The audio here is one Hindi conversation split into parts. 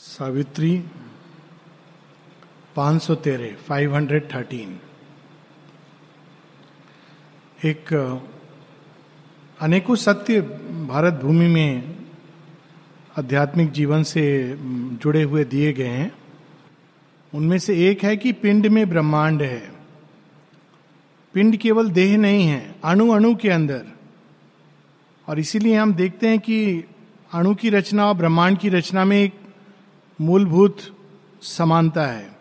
सावित्री, पाँच सौ तेरह फाइव हंड्रेड थर्टीन एक अनेकों सत्य भारत भूमि में आध्यात्मिक जीवन से जुड़े हुए दिए गए हैं। उनमें से एक है कि पिंड में ब्रह्मांड है। पिंड केवल देह नहीं है, अणु अणु के अंदर। और इसीलिए हम देखते हैं कि अणु की रचना और ब्रह्मांड की रचना में एक मूलभूत समानता है।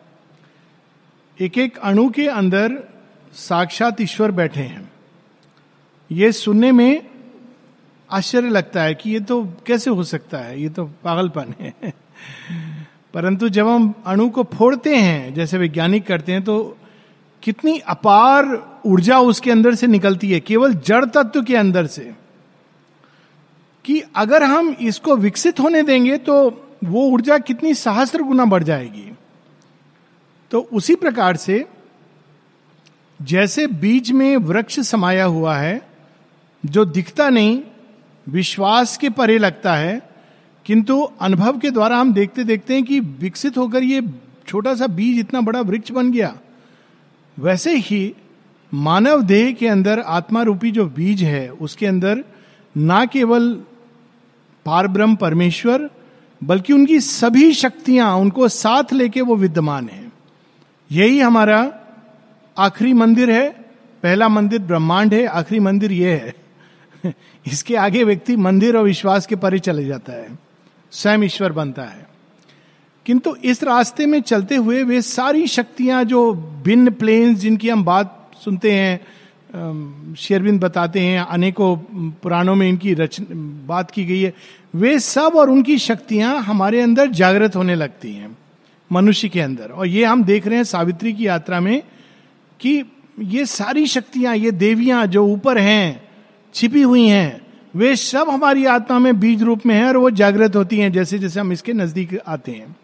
एक एक अणु के अंदर साक्षात ईश्वर बैठे हैं। ये सुनने में आश्चर्य लगता है कि ये तो कैसे हो सकता है? ये तो पागलपन है। परंतु जब हम अणु को फोड़ते हैं, जैसे वैज्ञानिक करते हैं तो कितनी अपार ऊर्जा उसके अंदर से निकलती है, केवल जड़ तत्व के अंदर से। कि अगर हम इसको विकसित होने देंगे तो वो ऊर्जा कितनी सहस्त्र गुना बढ़ जाएगी। तो उसी प्रकार से जैसे बीज में वृक्ष समाया हुआ है, जो दिखता नहीं, विश्वास के परे लगता है, किंतु अनुभव के द्वारा हम देखते देखते हैं कि विकसित होकर ये छोटा सा बीज इतना बड़ा वृक्ष बन गया। वैसे ही मानव देह के अंदर आत्मा रूपी जो बीज है, उसके अंदर ना केवल पार ब्रह्म परमेश्वर बल्कि उनकी सभी शक्तियाँ उनको साथ लेके वो विद्यमान है। यही हमारा आखिरी मंदिर है, पहला मंदिर ब्रह्मांड है, आखिरी मंदिर ये है। इसके आगे व्यक्ति मंदिर और विश्वास के परे चले जाता है, स्वयं ईश्वर बनता है। किंतु इस रास्ते में चलते हुए वे सारी शक्तियाँ जो भिन्न प्लेन्स जिनकी हम बात सुनते हैं शेरविंद बताते हैं, अनेकों पुराणों में इनकी रच बात की गई है वे सब और उनकी शक्तियाँ हमारे अंदर जागृत होने लगती हैं, मनुष्य के अंदर। और ये हम देख रहे हैं सावित्री की यात्रा में कि ये सारी शक्तियाँ, ये देवियाँ जो ऊपर हैं, छिपी हुई हैं, वे सब हमारी आत्मा में बीज रूप में है और वो जागृत होती हैं, जैसे जैसे हम इसके नज़दीक आते हैं।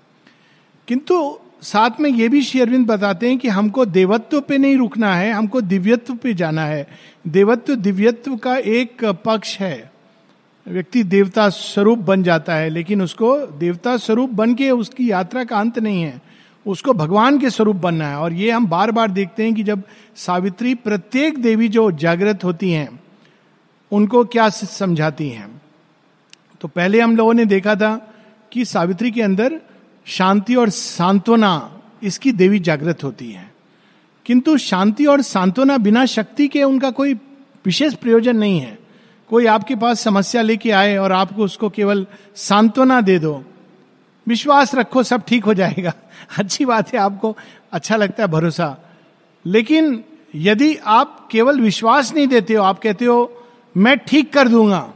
किंतु साथ में ये भी शेरविंद बताते हैं कि हमको देवत्व पे नहीं रुकना है, हमको दिव्यत्व पे जाना है। देवत्व दिव्यत्व का एक पक्ष है। व्यक्ति देवता स्वरूप बन जाता है, लेकिन उसको देवता स्वरूप बन के उसकी यात्रा का अंत नहीं है। उसको भगवान के स्वरूप बनना है। और ये हम बार बार देखते हैं कि जब सावित्री प्रत्येक देवी जो जागृत होती हैं, उनको क्या समझाती हैं। तो पहले हम लोगों ने देखा था कि सावित्री के अंदर शांति और सांत्वना, इसकी देवी जागृत होती है। किंतु शांति और सांत्वना बिना शक्ति के उनका कोई विशेष प्रयोजन नहीं है। कोई आपके पास समस्या लेके आए और आपको उसको केवल सांत्वना दे दो, विश्वास रखो, सब ठीक हो जाएगा। अच्छी बात है, आपको अच्छा लगता है, भरोसा। लेकिन यदि आप केवल विश्वास नहीं देते हो, आप कहते हो, मैं ठीक कर दूँगा।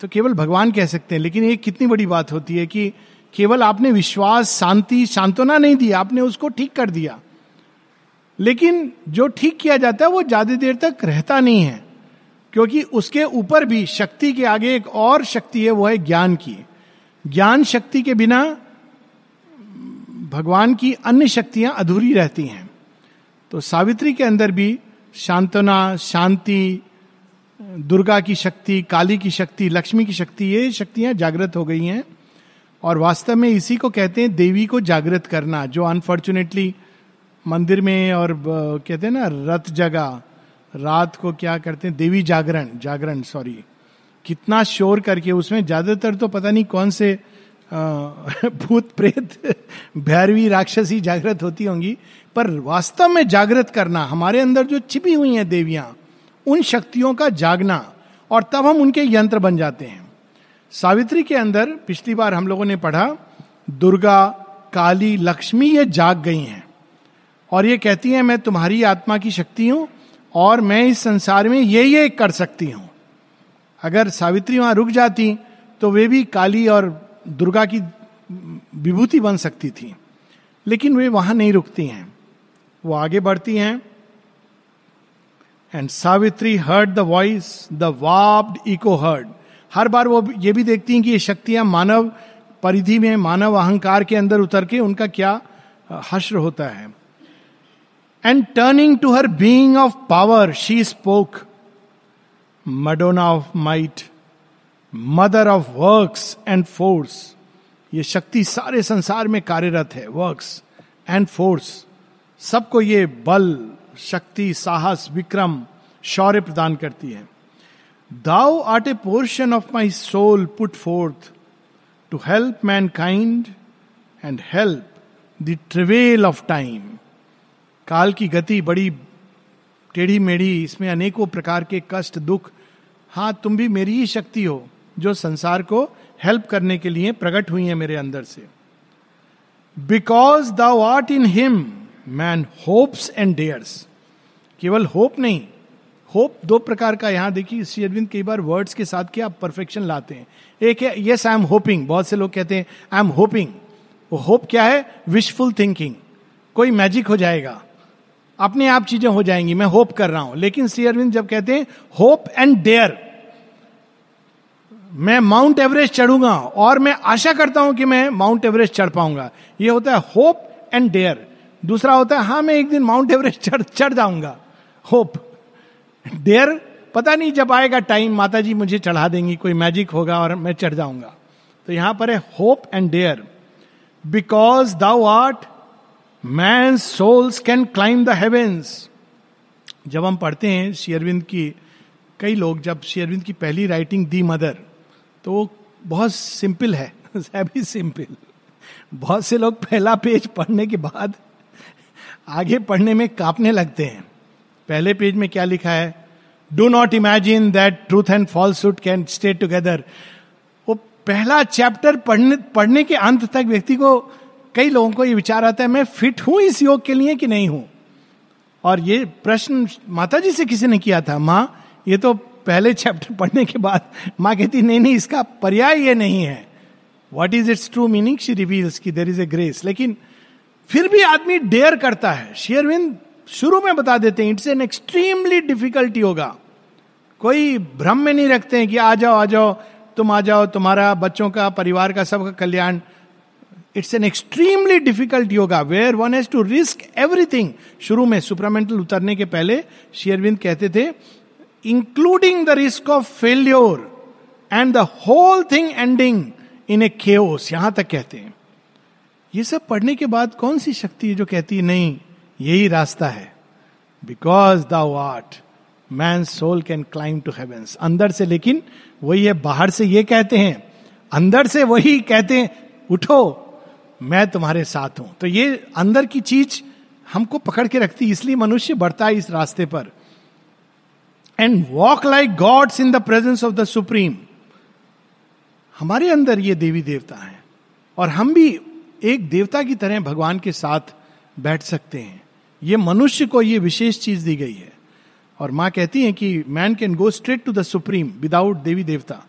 तो केवल भगवान कह सकते हैं। लेकिन ये कितनी बड़ी बात होती है कि केवल आपने विश्वास, शांति, सांत्वना नहीं दी, आपने उसको ठीक कर दिया। लेकिन जो ठीक किया जाता है, वो ज़्यादा देर तक रहता नहीं है। क्योंकि उसके ऊपर भी शक्ति के आगे एक और शक्ति है, वो है ज्ञान की। ज्ञान शक्ति के बिना भगवान की अन्य शक्तियाँ अधूरी रहती हैं। तो सावित्री के अंदर भी शांतना, शांति, दुर्गा की शक्ति, काली की शक्ति, लक्ष्मी की शक्ति, ये शक्तियाँ जागृत हो गई हैं। और वास्तव में इसी को कहते हैं देवी को जागृत करना, जो अनफॉर्चुनेटली मंदिर में और कहते हैं ना, रथ जगह रात को क्या करते हैं? देवी जागरण जागरण सॉरी कितना शोर करके उसमें, ज़्यादातर तो पता नहीं कौन से भूत प्रेत, भैरवी राक्षसी जागृत होती होंगी, पर वास्तव में जागृत करना, हमारे अंदर जो छिपी हुई हैं देवियाँ, उन शक्तियों का जागना, और तब हम उनके यंत्र बन जाते हैं। सावित्री के अंदर, पिछली बार हम लोगों ने पढ़ा, दुर्गा, काली, लक्ष्मी ये जाग गई हैं। और ये कहती हैं, मैं तुम्हारी आत्मा की शक्ति हूँ और मैं इस संसार में ये ये कर सकती हूँ। अगर सावित्री वहाँ रुक जाती तो वे भी काली और दुर्गा की विभूति बन सकती थी। लेकिन वे वहाँ नहीं रुकती हैं। वो आगे बढ़ती हैं। And Savitri heard the voice the warped echo heard हर बार वो ये भी देखती हैं कि ये शक्तियाँ मानव परिधि में, मानव अहंकार के अंदर उतर के उनका क्या हश्र होता है। And turning to her being of power she spoke Madonna of might mother of works and force ये शक्ति सारे संसार में कार्यरत है वर्क्स एंड फोर्स सबको ये बल, शक्ति, साहस, विक्रम, शौर्य प्रदान करती है। Thou art a portion of my soul put forth to help mankind and help the travail of time काल की गति बड़ी टेढ़ी मेढ़ी इसमें अनेकों प्रकार के कष्ट, दुख। हाँ तुम भी मेरी ही शक्ति हो, जो संसार को हेल्प करने के लिए प्रकट हुई है मेरे अंदर से। Because thou art in him man hopes and dares केवल होप नहीं होप दो प्रकार का यहाँ देखिए, श्री अरविंद कई बार वर्ड्स के साथ क्या परफेक्शन लाते हैं। एक है यस आई एम होपिंग बहुत से लोग कहते हैं आई एम होपिंग वो होप क्या है? विशफुल थिंकिंग कोई मैजिक हो जाएगा। अपने आप चीज़ें हो जाएँगी, मैं होप कर रहा हूँ। लेकिन श्री अरविंद जब कहते हैं, होप एंड डेयर, मैं माउंट एवरेस्ट चढ़ूँगा और मैं आशा करता हूँ कि मैं माउंट एवरेस्ट चढ़ पाऊँगा। ये होता है होप एंड डेयर। दूसरा होता है हाँ मैं एक दिन माउंट एवरेस्ट चढ़ चढ़ जाऊँगा। होप। डेयर, पता नहीं जब आएगा टाइम माता जी मुझे चढ़ा देंगी, कोई मैजिक होगा और मैं चढ़ जाऊँगा। तो यहाँ पर है hope and dare. Because thou art man souls can climb the heavens जब हम पढ़ते हैं शेयरविंद की, कई लोग, जब शेयरविंद की पहली राइटिंग दी मदर तो वो बहुत सिंपल है। भी सिंपल बहुत से लोग पहला पेज पढ़ने के बाद आगे पढ़ने में कांपने लगते हैं। पहले पेज में क्या लिखा है? Do not imagine that truth and falsehood can stay together वो पहला चैप्टर पढ़ने पढ़ने के अंत तक व्यक्ति को कई लोगों को ये विचार आता है, मैं फिट हूँ इस योग के लिए कि नहीं हूँ? और ये प्रश्न माता जी से किसी ने किया था, माँ, ये तो पहले चैप्टर पढ़ने के बाद माँ कहती, नहीं नहीं, इसका पर्याय ये नहीं है। What is its true meaning she reveals की देर इज़ ए ग्रेस लेकिन फिर भी आदमी डेयर करता है। शेयरविंद शुरू में बता देते हैं it's an extremely difficult yoga कोई भ्रम में नहीं रखते हैं कि आ जाओ आ जाओ, तुम आ जाओ, तुम्हारा, बच्चों का, परिवार का, सबका कल्याण। It's an extremely difficult yoga where one has to risk everything शुरू में सुपरामेंटल उतरने के पहले शेयरविंद कहते थे including the risk of failure and the whole thing ending in a chaos यहाँ तक कहते हैं। ये सब पढ़ने के बाद कौन सी शक्ति है जो कहती है, नहीं, यही रास्ता है। Because the art man soul can climb to heavens अंदर से लेकिन वही है, बाहर से ये कहते हैं। अंदर से वही कहते हैं, उठो मैं तुम्हारे साथ हूँ। तो ये अंदर की चीज़ हमको पकड़ के रखती इसलिए मनुष्य बढ़ता है इस रास्ते पर। And walk like gods in the presence of the supreme हमारे अंदर ये देवी देवता है, और हम भी एक देवता की तरह भगवान के साथ बैठ सकते हैं। ये मनुष्य को ये विशेष चीज़ दी गई है। और माँ कहती है कि man can go straight to the supreme without देवी देवता।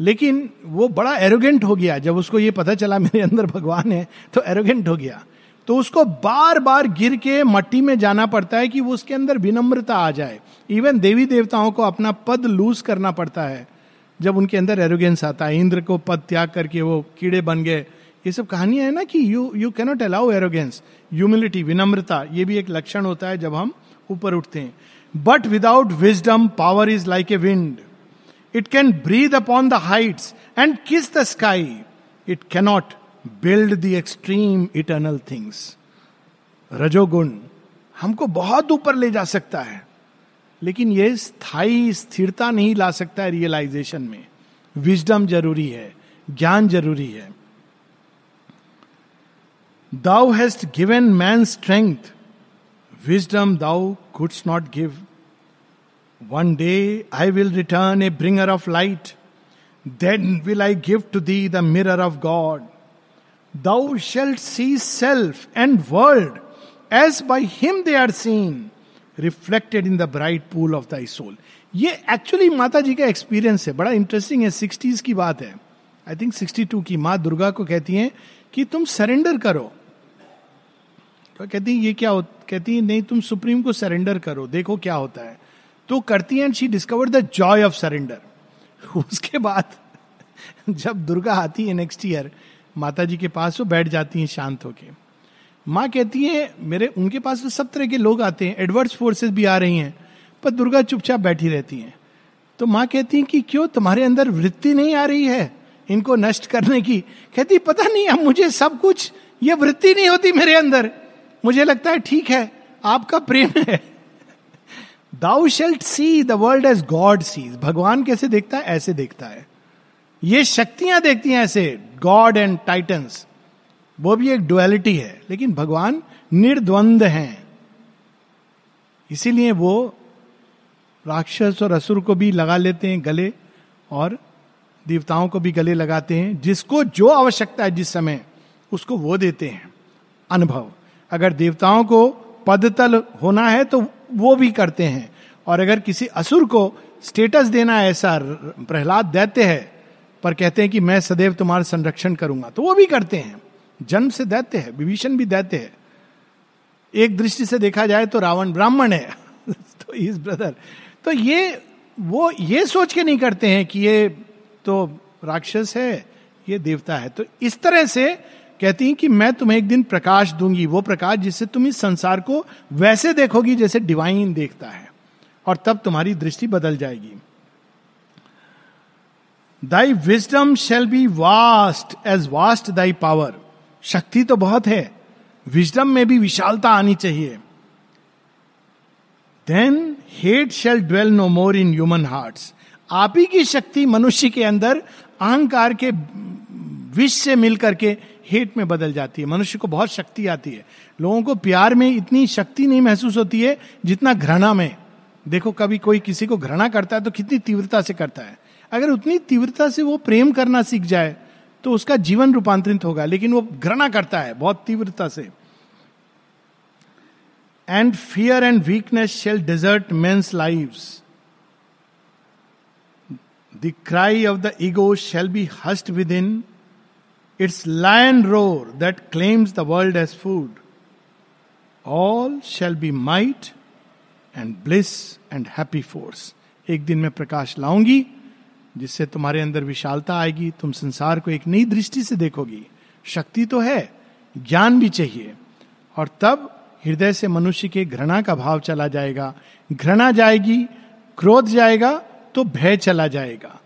लेकिन वो बड़ा एरोगेंट हो गया। जब उसको ये पता चला, मेरे अंदर भगवान है तो एरोगेंट हो गया। तो उसको बार बार गिर के मट्टी में जाना पड़ता है कि वो उसके अंदर विनम्रता आ जाए। इवन देवी देवताओं को अपना पद लूज करना पड़ता है। जब उनके अंदर एरोगेंस आता है, इंद्र को पद त्याग करके वो कीड़े बन गए। ये सब कहानियाँ है ना कि you you cannot allow arrogance humility विनम्रता, ये भी एक लक्षण होता है जब हम ऊपर उठते हैं। But without wisdom power is like a wind it can breathe upon the heights and kiss the sky it cannot build the extreme eternal things रजोगुण हमको बहुत ऊपर ले जा सकता है, लेकिन यह स्थायी स्थिरता नहीं ला सकता है रियलाइजेशन में। विजडम ज़रूरी है, ज्ञान ज़रूरी है। Thou hast given man strength wisdom thou couldst not give one day I will return a bringer of light then will I give to thee the mirror of God thou shalt see self and world as by him they are seen reflected in the bright pool of thy soul ये एक्चुअली माता जी का एक्सपीरियंस है। बड़ा इंटरेस्टिंग है। सिक्सटीज की बात है। आई थिंक सिक्सटी टू की माँ दुर्गा को कहती हैं कि तुम सरेंडर करो। तो कहती है, ये क्या हो कहती है, नहीं, तुम सुप्रीम को सरेंडर करो। देखो क्या होता है। तो करती है she discover the joy of surrender उसके बाद, जब दुर्गा आती है नेक्स्ट ईयर माता जी के पास वो बैठ जाती हैं शांत होके। माँ कहती है, मेरे, उनके पास तो सब तरह के लोग आते हैं एडवर्स फोर्सेस भी आ रही हैं, पर दुर्गा चुपचाप बैठी रहती हैं। तो माँ कहती है कि, क्यों? तुम्हारे अंदर वृत्ति नहीं आ रही है इनको नष्ट करने की? कहती, पता नहीं, अब मुझे सब कुछ, ये वृत्ति नहीं होती मेरे अंदर। मुझे लगता है ठीक है, आपका प्रेम है। Thou shalt see the world as God sees भगवान कैसे देखता है? ऐसे देखता है। ये शक्तियाँ देखती हैं ऐसे गॉड एंड टाइटन्स वो भी एक डुअलिटी है, लेकिन भगवान निर्द्वंद हैं। इसीलिए वो राक्षस और असुर को भी लगा लेते हैं गले, और देवताओं को भी गले लगाते हैं। जिसको जो आवश्यकता है जिस समय, उसको वो देते हैं। अनुभव। अगर देवताओं को पदतल होना है तो वो भी करते हैं। और अगर किसी असुर को स्टेटस देना ऐसा प्रहलाद दैत्य है, पर कहते हैं कि मैं सदैव तुम्हारा संरक्षण करूँगा तो वो भी करते हैं। जन्म से दैत्य है, विभीषण भी दैत्य है। एक दृष्टि से देखा जाए तो रावण ब्राह्मण है। तो इज़ ब्रदर तो ये, वो ये सोच के नहीं करते हैं कि ये तो राक्षस है, ये देवता है। तो इस तरह से कहती हैं कि मैं तुम्हें एक दिन प्रकाश दूँगी, वो प्रकाश जिससे तुम इस संसार को वैसे देखोगी जैसे डिवाइन देखता है, और तब तुम्हारी दृष्टि बदल जाएगी। Thy wisdom shall be vast as vast thy power शक्ति तो बहुत है विजडम में भी विशालता आनी चाहिए। Then hate shall dwell no more in human heart आप ही की शक्ति मनुष्य के अंदर, अहंकार के विष से मिलकर के हेट में बदल जाती है, मनुष्य को बहुत शक्ति आती है। लोगों को प्यार में इतनी शक्ति नहीं महसूस होती है जितना घृणा में। देखो, कभी कोई किसी को घृणा करता है तो कितनी तीव्रता से करता है। अगर उतनी तीव्रता से वो प्रेम करना सीख जाए तो उसका जीवन रूपांतरित होगा, लेकिन वो घृणा करता है बहुत तीव्रता से। And fear and weakness shall desert men's lives the cry of the ego shall be hushed within its lion roar that claims the world as food all shall be might and bliss and happy force एक दिन मैं प्रकाश लाऊँगी, जिससे तुम्हारे अंदर विशालता आएगी, तुम संसार को एक नई दृष्टि से देखोगी। शक्ति तो है, ज्ञान भी चाहिए। और तब हृदय से मनुष्य के घृणा का भाव चला जाएगा। घृणा जाएगी, क्रोध जाएगा तो भय चला जाएगा।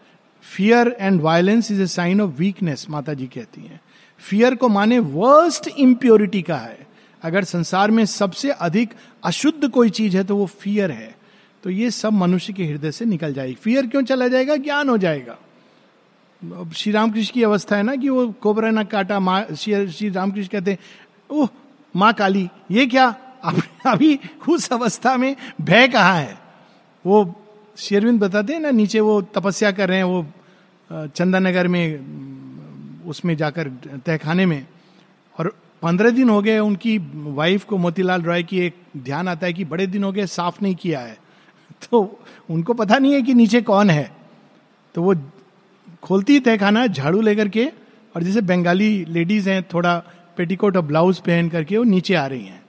Fear and violence is a sign of weakness माता जी कहती हैं। फियर को माने वर्स्ट इम्प्योरिटी का है। अगर संसार में सबसे अधिक अशुद्ध कोई चीज़ है तो वो फियर है। तो ये सब मनुष्य के हृदय से निकल जाएगी। फियर क्यों चला जाएगा? ज्ञान हो जाएगा। श्री रामकृष्ण की अवस्था है ना कि वो कोबरा ना काटा, माँ श्री रामकृष्ण कहते हैं, ओह, माँ काली, ये क्या? अभी उस अवस्था में भय कहाँ है? वो शेरविंद बताते हैं ना, नीचे वो तपस्या कर रहे हैं, वो चंदनगर में, उसमें जाकर तहखाने में। और पंद्रह दिन हो गए उनकी वाइफ को मोतीलाल रॉय की एक ध्यान आता है कि बड़े दिन हो गए, साफ़ नहीं किया है। तो उनको पता नहीं है कि नीचे कौन है। तो वो खोलती है तहखाना झाड़ू लेकर के, और जैसे बंगाली लेडीज़ हैं, थोड़ा पेटीकोट और ब्लाउज पहन करके वो नीचे आ रही हैं।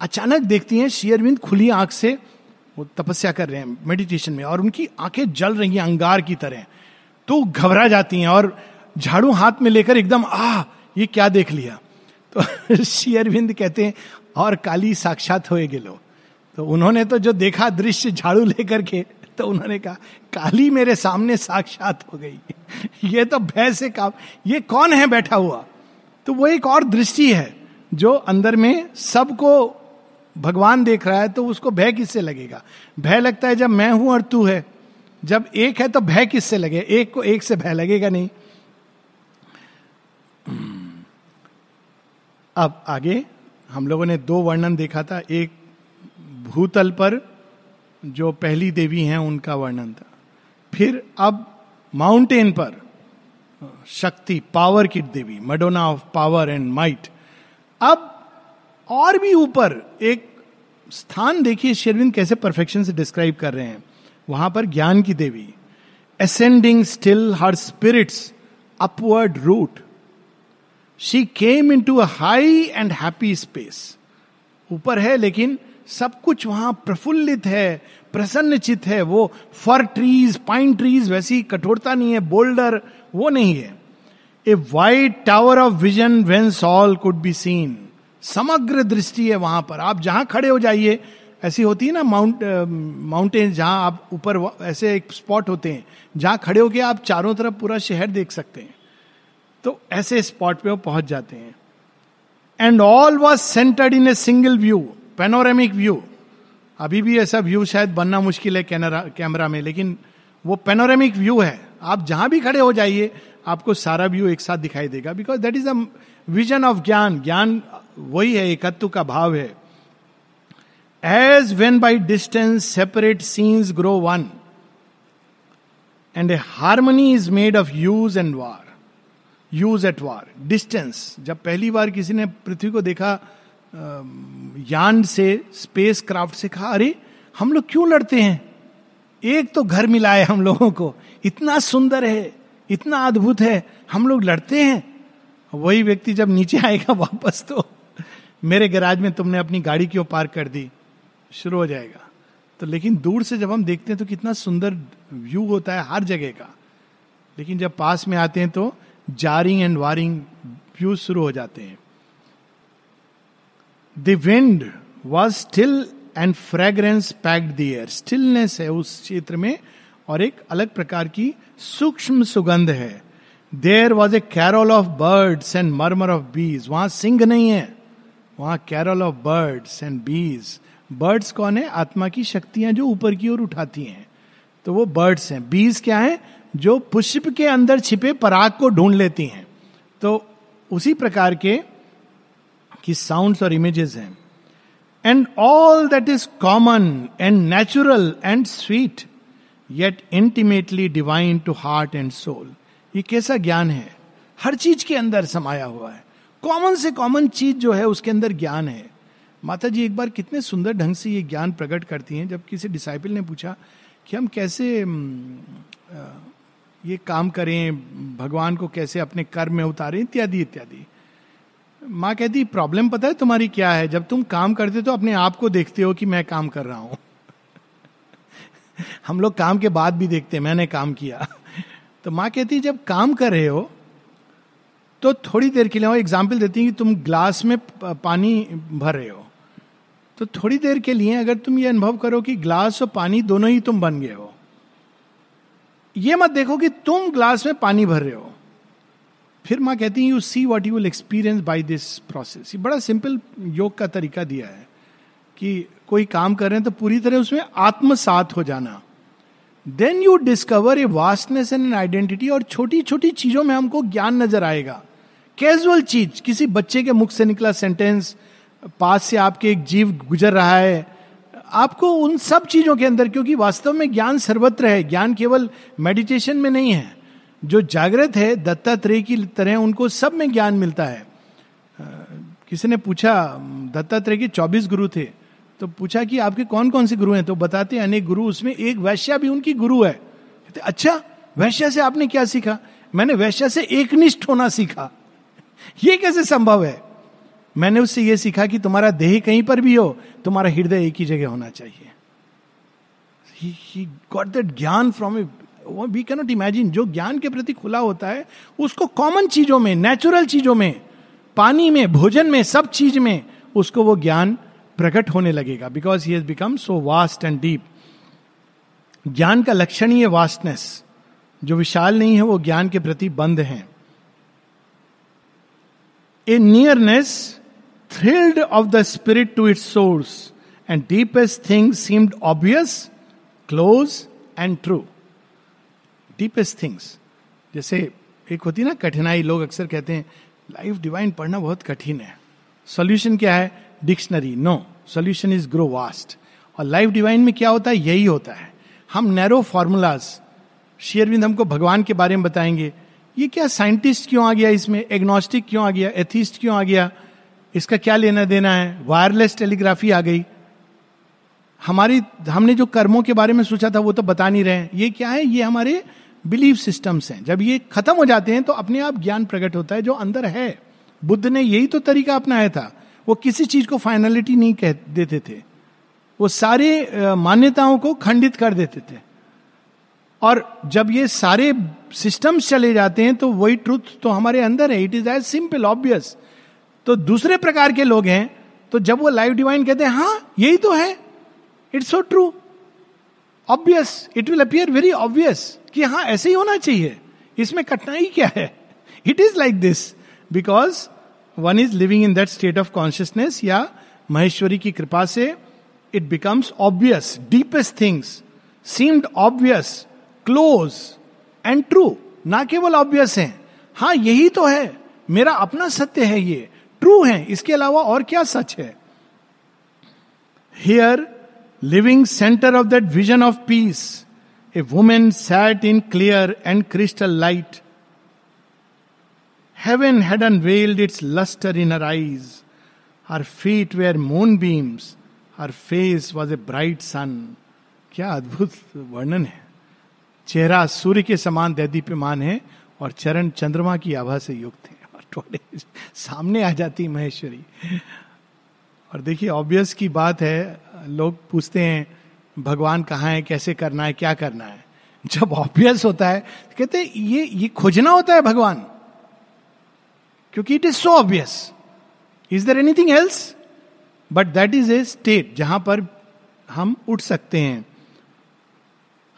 अचानक देखती हैं शेयरविंद खुली आँख से वो तपस्या कर रहे हैं मेडिटेशन में, और उनकी आँखें जल रही हैं, अंगार की तरह। तो घबरा जाती हैं और झाड़ू हाथ में लेकर एकदम आ ये क्या देख लिया? तो शेयरविंद कहते हैं, और काली साक्षात होए गिलो तो उन्होंने तो जो देखा दृश्य झाड़ू लेकर के तो उन्होंने कहा, काली मेरे सामने साक्षात हो गई। ये तो भय से काम, ये कौन है बैठा हुआ? तो वो एक और दृष्टि है, जो अंदर में सबको भगवान देख रहा है तो उसको भय किससे लगेगा? भय लगता है जब मैं हूँ और तू है। जब एक है तो भय किससे लगे? एक को एक से भय लगेगा नहीं। अब आगे, हम लोगों ने दो वर्णन देखा था। एक भूतल पर जो पहली देवी हैं, उनका वर्णन था। फिर अब माउंटेन पर, शक्ति, पावर की देवी Madonna of power and might अब और भी ऊपर एक स्थान देखिए, शेरविंद कैसे परफेक्शन से डिस्क्राइब कर रहे हैं। वहाँ पर ज्ञान की देवी ascending still her spirit's upward route she came into high and happy space ऊपर है, लेकिन सब कुछ वहाँ प्रफुल्लित है, प्रसन्नचित है। वो फर ट्रीज पाइन ट्रीज वैसी कठोरता नहीं है बोल्डर वो नहीं है। A white tower of vision whence all could be seen समग्र दृष्टि है वहाँ पर। आप जहाँ खड़े हो जाइए ऐसी होती है ना माउंट माउंटेन, जहाँ आप ऊपर ऐसे एक स्पॉट होते हैं, जहाँ खड़े होके आप चारों तरफ़ पूरा शहर देख सकते हैं। तो ऐसे स्पॉट पे वो पहुँच जाते हैं। And all was centred in a single view panoramic view अभी भी ऐसा व्यू शायद बनना मुश्किल है कैमरा में, लेकिन वो पेनोरेमिक व्यू है। आप जहाँ भी खड़े हो जाइए, आपको सारा व्यू एक साथ दिखाई देगा। Because that is a vision of gyan. ज्ञान वही है, एकत्व का भाव है। As when by distance separate scenes grow one and a harmony is made of hues and war hues at war distance जब पहली बार किसी ने पृथ्वी को देखा यान से स्पेस क्राफ्ट से कहा, अरे, हम लोग क्यों लड़ते हैं? एक तो घर मिला है हम लोगों को। इतना सुंदर है, इतना अद्भुत है, हम लोग लड़ते हैं। वही व्यक्ति जब नीचे आएगा वापस तो मेरे गैराज में तुमने अपनी गाड़ी क्यों पार्क कर दी? शुरू हो जाएगा। तो लेकिन दूर से जब हम देखते हैं तो कितना सुंदर व्यू होता है हर जगह का। लेकिन जब पास में आते हैं तो जारिंग एंड वारिंग व्यू शुरू हो जाते हैं। Wind was still and fragrance packed the air stillness है उस क्षेत्र में और एक अलग प्रकार की सूक्ष्म सुगंध है। There was a carol of birds and murmur of bees वहाँ सिंह नहीं है। वहाँ carol of birds and bees birds कौन है? आत्मा की शक्तियाँ जो ऊपर की ओर उठाती हैं। तो वो बर्ड्स हैं। बीज क्या है? जो पुष्प के अंदर छिपे पराग को ढूंढ लेती हैं। तो उसी प्रकार के की साउंड्स और इमेजेस हैं। And all that is common and natural and sweet yet intimately divine to heart and soul ये कैसा ज्ञान है? हर चीज़ के अंदर समाया हुआ है। कॉमन से कॉमन चीज़ जो है, उसके अंदर ज्ञान है। माता जी एक बार कितने सुंदर ढंग से ये ज्ञान प्रकट करती हैं, जब किसी डिसाइपल ने पूछा कि हम कैसे ये काम करें, भगवान को कैसे अपने कर्म में उतारें, इत्यादि इत्यादि। माँ कहती, प्रॉब्लम पता है तुम्हारी क्या है? जब तुम काम करते तो अपने आप को देखते हो कि मैं काम कर रहा हूँ। हम लोग काम के बाद भी देखते हैं, मैंने काम किया। तो माँ कहती, जब काम कर रहे हो तो थोड़ी देर के लिए एग्ज़ाम्पल देती है कि तुम ग्लास में पानी भर रहे हो। तो थोड़ी देर के लिए अगर तुम ये अनुभव करो कि ग्लास और पानी दोनों ही तुम बन गए हो, ये मत देखो कि तुम ग्लास में पानी भर रहे हो। फिर माँ कहती है you see what you will experience by this process ये बड़ा सिंपल योग का तरीका दिया है कि कोई काम कर रहे हैं तो पूरी तरह उसमें आत्मसात हो जाना। Then you discover a vastness and an identity और छोटी छोटी चीज़ों में हमको ज्ञान नज़र आएगा। कैजुअल चीज़, किसी बच्चे के मुख से निकला सेंटेंस पास से आपके एक जीव गुजर रहा है। आपको उन सब चीज़ों के अंदर, क्योंकि वास्तव में ज्ञान सर्वत्र है, ज्ञान केवल मेडिटेशन में नहीं है। जो जागृत है, दत्तात्रेय की तरह उनको सब में ज्ञान मिलता है। किसी ने पूछा, दत्तात्रेय के चौबीस गुरु थे तो पूछा कि आपके कौन कौन से गुरु हैं? तो बताते हैं, अनेक गुरु, उसमें एक वैश्या भी उनकी गुरु है। कहते अच्छा वैश्या से आपने क्या सीखा? मैंने वैश्या से एकनिष्ठ होना सीखा। ये कैसे संभव है? मैंने उससे यह सीखा कि तुम्हारा देह कहीं पर भी हो, तुम्हारा हृदय एक ही जगह होना चाहिए। Got that gyan from we cannot imagine जो ज्ञान के प्रति खुला होता है, उसको कॉमन चीज़ों में नेचुरल चीज़ों में, पानी में, भोजन में, सब चीज़ में, उसको वो ज्ञान प्रकट होने लगेगा because he has become so vast and deep ज्ञान का लक्षण ही है वास्टनेस जो विशाल नहीं है, वो ज्ञान के प्रति बंद है। A nearness thrilled of the spirit to its source and deepest thing seemed obvious close and true deepest things जैसे एक होती ना, कठिनाई, लोग अक्सर कहते हैं लाइफ डिवाइन पढ़ना बहुत कठिन है. सॉल्यूशन क्या है? Dictionary no solution is grow vast और लाइफ डिवाइन में क्या होता है? यही होता है. हम नैरो फॉर्मूलाज शेयरविंद हमको भगवान के बारे में बताएँगे। ये क्या साइंटिस्ट क्यों आ गया इसमें? एग्नोस्टिक क्यों आ गया? एथिस्ट क्यों आ गया? इसका क्या लेना देना है? वायरलेस टेलीग्राफी आ गई। हमारी, हमने जो कर्मों के बारे में सोचा था, वो तो बता नहीं रहे ये क्या है? ये हमारे बिलीफ सिस्टम्स हैं। जब ये खत्म हो जाते हैं तो अपने आप ज्ञान प्रकट होता है, जो अंदर है। बुद्ध ने यही तो तरीका अपनाया था। वो किसी चीज़ को फाइनलिटी नहीं कह, देते थे। वो सारे मान्यताओं को खंडित कर देते थे। और जब ये सारे सिस्टम्स चले जाते हैं तो वही ट्रूथ तो हमारे अंदर है। It is as simple obvious तो दूसरे प्रकार के लोग हैं तो जब वो लाइव डिवाइन कहते हैं हाँ यही तो है। It's so true obvious it will appear very obvious कि हाँ ऐसे ही होना चाहिए। इसमें कठिनाई क्या है? It is like this because one is living in that state of consciousness या महेश्वरी की कृपा से it becomes obvious deepest things seemed obvious close and true ना केवल ऑब्वियस है। हाँ यही तो है। मेरा अपना सत्य है ये। ट्रू है, इसके अलावा और क्या सच है? Here living centre of that vision of peace a woman sat in clear and crystal light heaven had unveiled its lustre in her eyes her feet were moonbeams her face was a bright sun क्या अद्भुत वर्णन है। चेहरा सूर्य के समान दैदीप्यमान है और चरण चंद्रमा की आभा से युक्त है। और सामने आ जाती महेश्वरी। और देखिए ऑब्वियस की बात है, लोग पूछते हैं, भगवान कहाँ है? कैसे करना है? क्या करना है? जब ऑब्वियस होता है, कहते ये ये खोजना होता है भगवान। क्योंकि it is so obvious is there anything else but that is a state जहाँ पर हम उठ सकते हैं।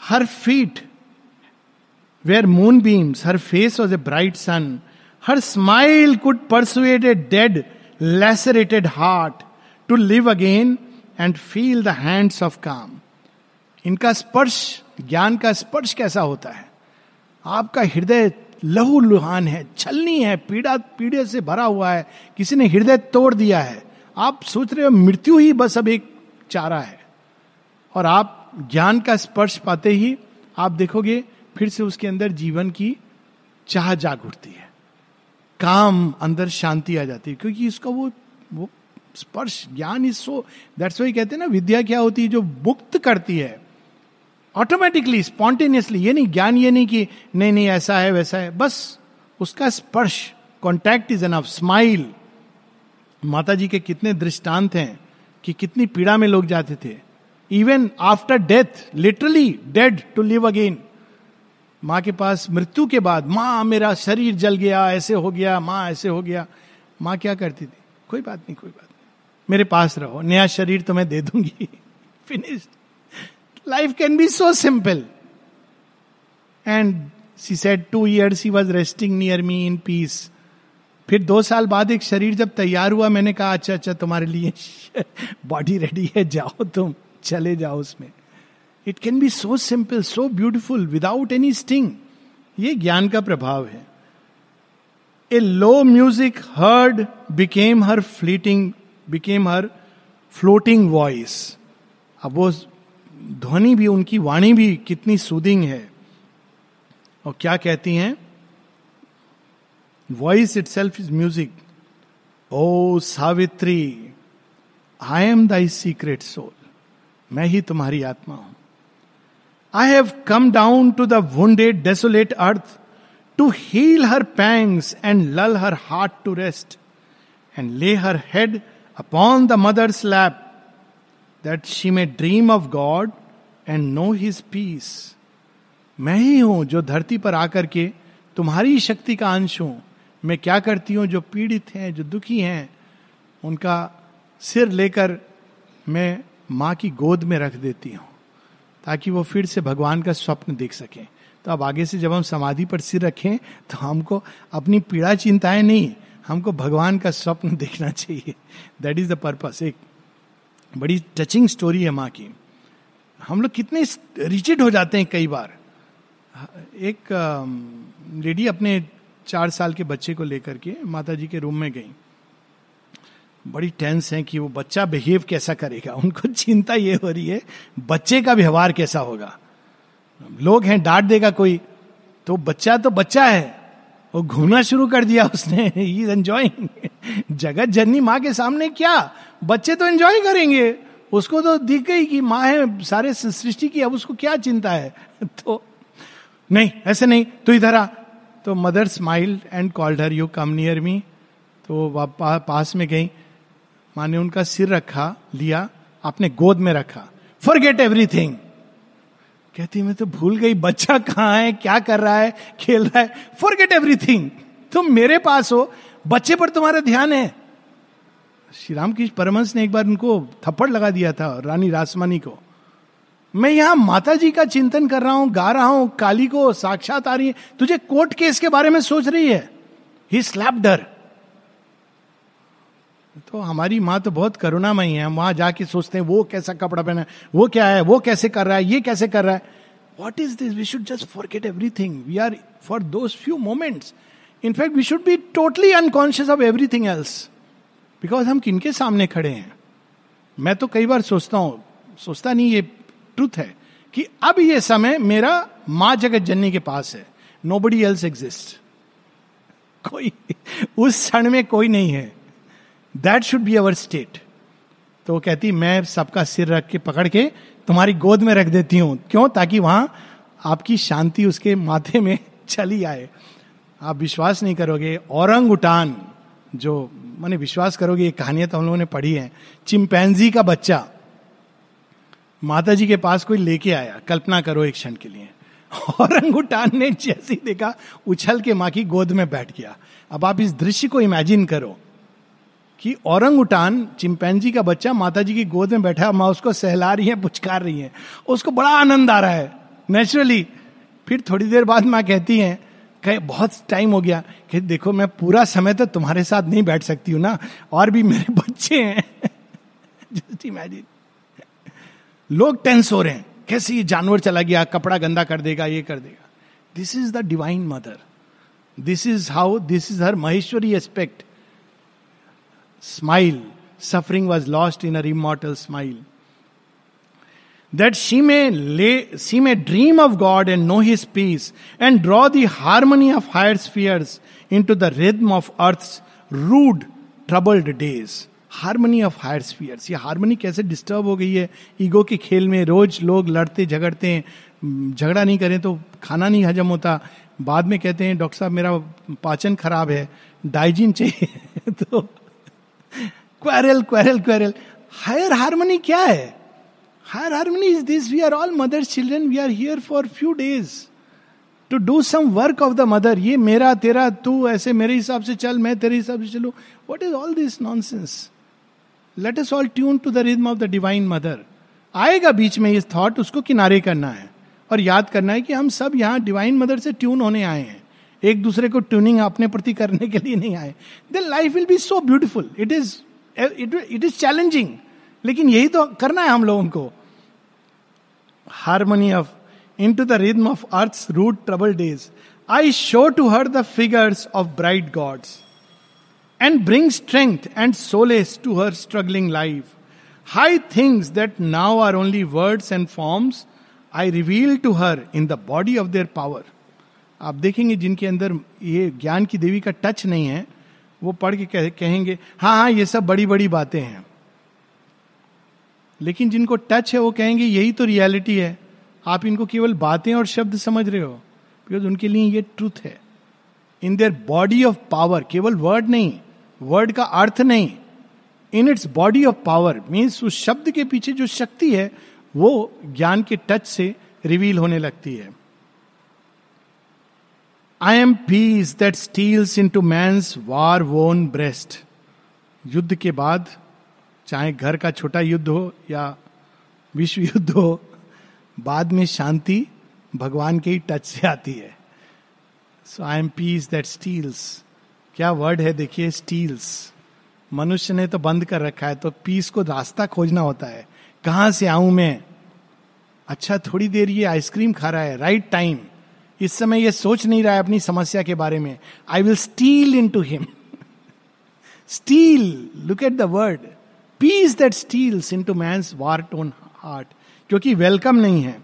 Her feet were moonbeams her face was a bright sun her smile could persuade a dead lacerated heart to live again and feel the hands of calm इनका स्पर्श, ज्ञान का स्पर्श कैसा होता है? आपका हृदय लहू लुहान है, छलनी है, पीड़ा, पीड़े से भरा हुआ है, किसी ने हृदय तोड़ दिया है। आप सोच रहे हो मृत्यु ही बस अब एक चारा है। और आप ज्ञान का स्पर्श पाते ही आप देखोगे, फिर से उसके अंदर जीवन की चाह जाग उठती है। काम अंदर शांति आ जाती है, क्योंकि इसका वो वो स्पर्श, ज्ञान इज़ सो दैट्स वाई कहते हैं ना, विद्या क्या होती है, जो मुक्त करती है ऑटोमेटिकली स्पॉन्टेनियसली ये नहीं, ज्ञान ये नहीं कि नहीं नहीं, ऐसा है, वैसा है, बस उसका स्पर्श कॉन्टैक्ट इज़ एनफ स्माइल माता जी के कितने दृष्टांत हैं कि कितनी पीड़ा में लोग जाते थे। Even after death literally dead to live again माँ के पास मृत्यु के बाद, माँ, मेरा शरीर जल गया, ऐसे हो गया, माँ, ऐसे हो गया। माँ क्या करती थी? कोई बात नहीं, कोई बात नहीं। मेरे पास रहो, नया शरीर तो मैं दे दूँगी। Finish life can be so simple and she said two years he was resting near me in peace फिर दो साल बाद एक शरीर जब तैयार हुआ, मैंने कहा अच्छा अच्छा तुम्हारे लिए बॉडी रेडी है, जाओ तुम, चले जाओ उसमें। It can be so simple so beautiful without any sting ये ज्ञान का प्रभाव है। A low music heard became her fleeting became her floating voice अब वो ध्वनि भी, उनकी वाणी भी कितनी सुदिंग है। और क्या कहती हैं? Voice itself is music O Savitri I am thy secret soul मैं ही तुम्हारी आत्मा हूँ। I have come down to the wounded desolate earth to heal her pangs and lull her heart to rest and lay her head upon the mother's lap that she may dream of God and know his peace मैं ही हूँ जो धरती पर आकर के तुम्हारी शक्ति का अंश हूँ। मैं क्या करती हूँ जो पीड़ित हैं, जो दुखी हैं, उनका सिर लेकर मैं माँ की गोद में रख देती हूँ। ताकि वो फिर से भगवान का स्वप्न देख सकें। तो अब आगे से जब हम समाधि पर सिर रखें तो हमको अपनी पीड़ा चिंताएँ नहीं, हमको भगवान का स्वप्न देखना चाहिए। दैट इज़ द पर्पस एक बड़ी टचिंग स्टोरी है माँ की। हम लोग कितने रिचिड हो जाते हैं कई बार। एक लेडी अपने चार साल के बच्चे को लेकर के माता जी के रूम में गई। बड़ी टेंस है कि वो बच्चा बिहेव कैसा करेगा? उनको चिंता ये हो रही है, बच्चे का व्यवहार कैसा होगा? लोग हैं, डांट देगा कोई तो बच्चा तो बच्चा है। वो घूमना शुरू कर दिया उसने। इज़ जगत जननी माँ के सामने क्या? बच्चे तो एंजॉय करेंगे। उसको तो दिख गई कि माँ है, सारे सृष्टि की, अब उसको क्या चिंता है? तो नहीं, ऐसे नहीं। तो इधर आ। तो mother smiled and called her you come near me तो पास में गई। माँ ने उनका सिर रखा, लिया अपने गोद में रखा। फॉर गेट एवरीथिंग कहती, मैं तो भूल गई, बच्चा कहाँ है, क्या कर रहा है, खेल रहा है? फॉर गेट एवरीथिंग तुम मेरे पास हो, बच्चे पर तुम्हारा ध्यान है। श्री राम की परमंश ने एक बार उनको थप्पड़ लगा दिया था, रानी रासमानी को। मैं यहाँ माता जी का चिंतन कर रहा हूँ, गा रहा हूँ, काली को साक्षात आ रही है। तुझे कोर्ट केस के बारे में सोच रही है। ही स्लैप डर तो हमारी माँ तो बहुत करुणामयी है। हम वहाँ जाके सोचते हैं, वो कैसा कपड़ा पहना वो क्या है, वो कैसे कर रहा है, ये कैसे कर रहा है। What is this we should just forget everything we are for those few moments in fact we should be totally unconscious of everything else because हम किनके सामने खड़े हैं? मैं तो कई बार सोचता हूँ, सोचता नहीं, ये ट्रूथ है कि अब ये समय मेरा माँ जगत जननी के पास है। नो बडी एल्स एग्जिस्ट कोई, उस क्षण में कोई नहीं है। That should be our state तो वो कहती, मैं सबका सिर रख के पकड़ के तुम्हारी गोद में रख देती हूँ। क्यों? ताकि वहाँ आपकी शांति उसके माथे में चली आए। आप विश्वास नहीं करोगे। औरंग उठान जो मैंने विश्वास करोगे, ये कहानियाँ तो हम लोगों ने पढ़ी है। चिंपैंजी का बच्चा माता जी के पास कोई लेके आया। कल्पना करो एक क्षण के लिए। औरंगुटान ने जैसे देखा, उछल के माँ की गोद में बैठ गया। अब आप इस दृश्य को इमेजिन करो। कि औरंग उटान चिंपैंजी का बच्चा माता जी की गोद में बैठा है माँ उसको सहला रही है, पुचकार रही है। उसको बड़ा आनंद आ रहा है। नेचुरली फिर थोड़ी देर बाद माँ कहती है, कहे, बहुत टाइम हो गया। कि देखो, मैं पूरा समय तो तुम्हारे साथ नहीं बैठ सकती हूँ ना। और भी मेरे बच्चे हैं। जस्ट इमेजिन लोग टेंस हो रहे हैं। कैसे ये जानवर चला गया? कपड़ा गंदा कर देगा, ये कर देगा। This is the divine mother this is how this is her Maheshwari aspect smile suffering was lost in her immortal smile that she may lay, she may dream of God and know His peace and draw the harmony of higher spheres into the rhythm of earth's rude, troubled days. Harmony of higher spheres ये हारमोनी कैसे डिस्टर्ब हो गई है? ईगो के खेल में रोज लोग लड़ते झगड़ते हैं। झगड़ा नहीं करें तो खाना नहीं हजम होता। बाद में कहते हैं डॉक्टर साहब मेरा पाचन खराब है। डाइजिन चाहिए। तो quarrel quarrel quarrel higher harmony क्या है higher harmony is this we are all mother's children we are here for few days to do some work of the mother ये मेरा तेरा तू ऐसे मेरे हिसाब से चल मैं तेरे हिसाब से चलू what is all this nonsense let's all tune to the rhythm of the divine mother आएगा बीच में ये थॉट उसको किनारे करना है। और याद करना है कि हम सब यहाँ डिवाइन मदर से ट्यून होने आए हैं। एक दूसरे को ट्यूनिंग अपने प्रति करने के लिए नहीं आए। Then life will be so beautiful it is it is challenging लेकिन यही तो करना है हम लोगों को। Harmony of into the rhythm of earth rude trouble days I show to her the figures of bright gods and bring strength and solace to her struggling life high things that now are only words and forms I reveal to her in the body of their power आप देखेंगे जिनके अंदर ये ज्ञान की देवी का टच नहीं है वो पढ़ के कह, कहेंगे हाँ हाँ ये सब बड़ी बड़ी बातें हैं। लेकिन जिनको टच है वो कहेंगे यही तो रियलिटी है। आप इनको केवल बातें और शब्द समझ रहे हो बिकॉज़ उनके लिए ये ट्रूथ है। In their body of power केवल वर्ड नहीं वर्ड का अर्थ नहीं in its body of power means उस शब्द के पीछे जो शक्ति है वो ज्ञान के टच से रिवील होने लगती है। I am peace that steals into man's war वोन ब्रेस्ट युद्ध के बाद, चाहे घर का छोटा युद्ध हो या विश्व युद्ध हो, बाद में शांति भगवान के ही टच से आती है। So I am peace that steals क्या वर्ड है देखिए स्टील्स मनुष्य ने तो बंद कर रखा है तो पीस को रास्ता खोजना होता है। कहाँ से आऊँ मैं? अच्छा थोड़ी देर ये आइसक्रीम खा रहा है राइट टाइम इस समय ये सोच नहीं रहा है अपनी समस्या के बारे में। I will steal into him still look at the word peace that steals into man's war torn heart क्योंकि वेलकम नहीं है।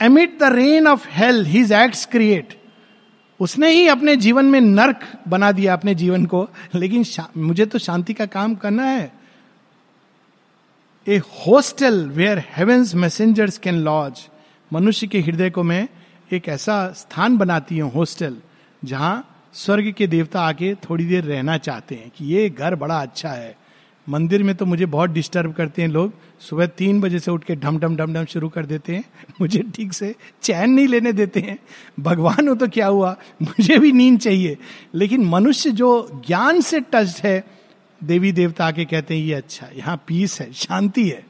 Emit the rain of health his acts create उसने ही अपने जीवन में नर्क बना दिया अपने जीवन को। लेकिन मुझे तो शांति का काम करना है। A hostel where heaven's messengers can lodge मनुष्य के हृदय को मैं एक ऐसा स्थान बनाती हूँ हॉस्टल, जहाँ स्वर्ग के देवता आके थोड़ी देर रहना चाहते हैं कि ये घर बड़ा अच्छा है। मंदिर में तो मुझे बहुत डिस्टर्ब करते हैं लोग। सुबह तीन बजे से उठ के ढम ढम ढम ढम शुरू कर देते हैं। मुझे ठीक से चैन नहीं लेने देते हैं। भगवान हो तो क्या हुआ? मुझे भी नींद चाहिए। लेकिन मनुष्य जो ज्ञान से टच है, देवी देवता आके कहते हैं, ये अच्छा यहाँ पीस है, शांति है।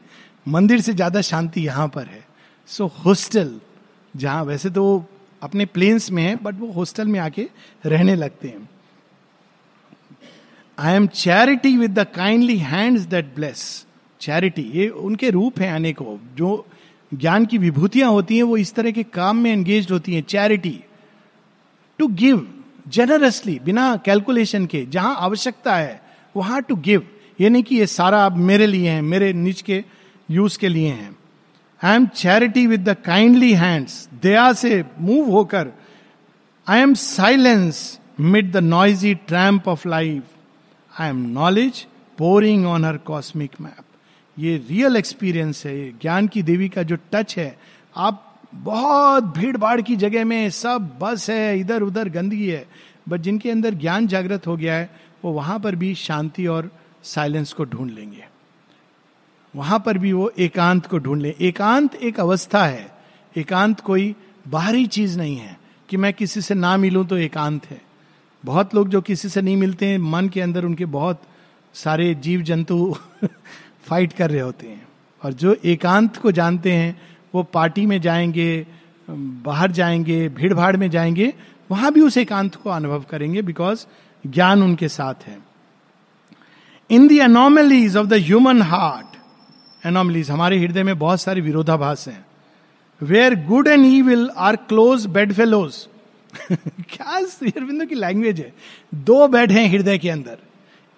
मंदिर से ज़्यादा शांति यहाँ पर है। सो हॉस्टल जहाँ वैसे तो अपने प्लेन्स में है बट वो हॉस्टल में आके रहने लगते हैं। I am charity with the kindly hands that bless charity ये उनके रूप हैं अनेकों। जो ज्ञान की विभूतियाँ होती हैं, वो इस तरह के काम में एंगेज होती हैं। चैरिटी टू गिव जेनरसली बिना कैलकुलेशन के, जहाँ आवश्यकता है, वहाँ टू गिव ये नहीं कि ये सारा अब मेरे लिए है, मेरे निज के यूज़ के लिए हैं। I am charity with the kindly hands दया से मूव होकर I am silence mid the noisy tramp of life I am knowledge poring on her cosmic map ये रियल एक्सपीरियंस है ज्ञान की देवी का जो टच है आप बहुत भीड़ भाड़ की जगह में सब बस है इधर उधर गंदगी है बट जिनके अंदर ज्ञान जागृत हो गया है वो वहाँ पर भी शांति और साइलेंस को ढूंढ लेंगे वहाँ पर भी वो एकांत को ढूंढ ले। एकांत एक अवस्था है। एकांत कोई बाहरी चीज़ नहीं है। कि मैं किसी से ना मिलूं तो एकांत है। बहुत लोग जो किसी से नहीं मिलते हैं, मन के अंदर उनके बहुत सारे जीव जंतु फाइट कर रहे होते हैं। और जो एकांत को जानते हैं, वो पार्टी में जाएँगे, बाहर जाएँगे भीड़ भाड़ में जाएँगे, वहाँ भी उस एकांत को अनुभव करेंगे बिकॉज़ ज्ञान उनके साथ है। In the of the human heart anomalies हमारे हृदय में बहुत सारे विरोधाभास हैं। Where good and evil are close bed fellows क्या अरविंदो की लैंग्वेज है? दो बेड हैं हृदय के अंदर।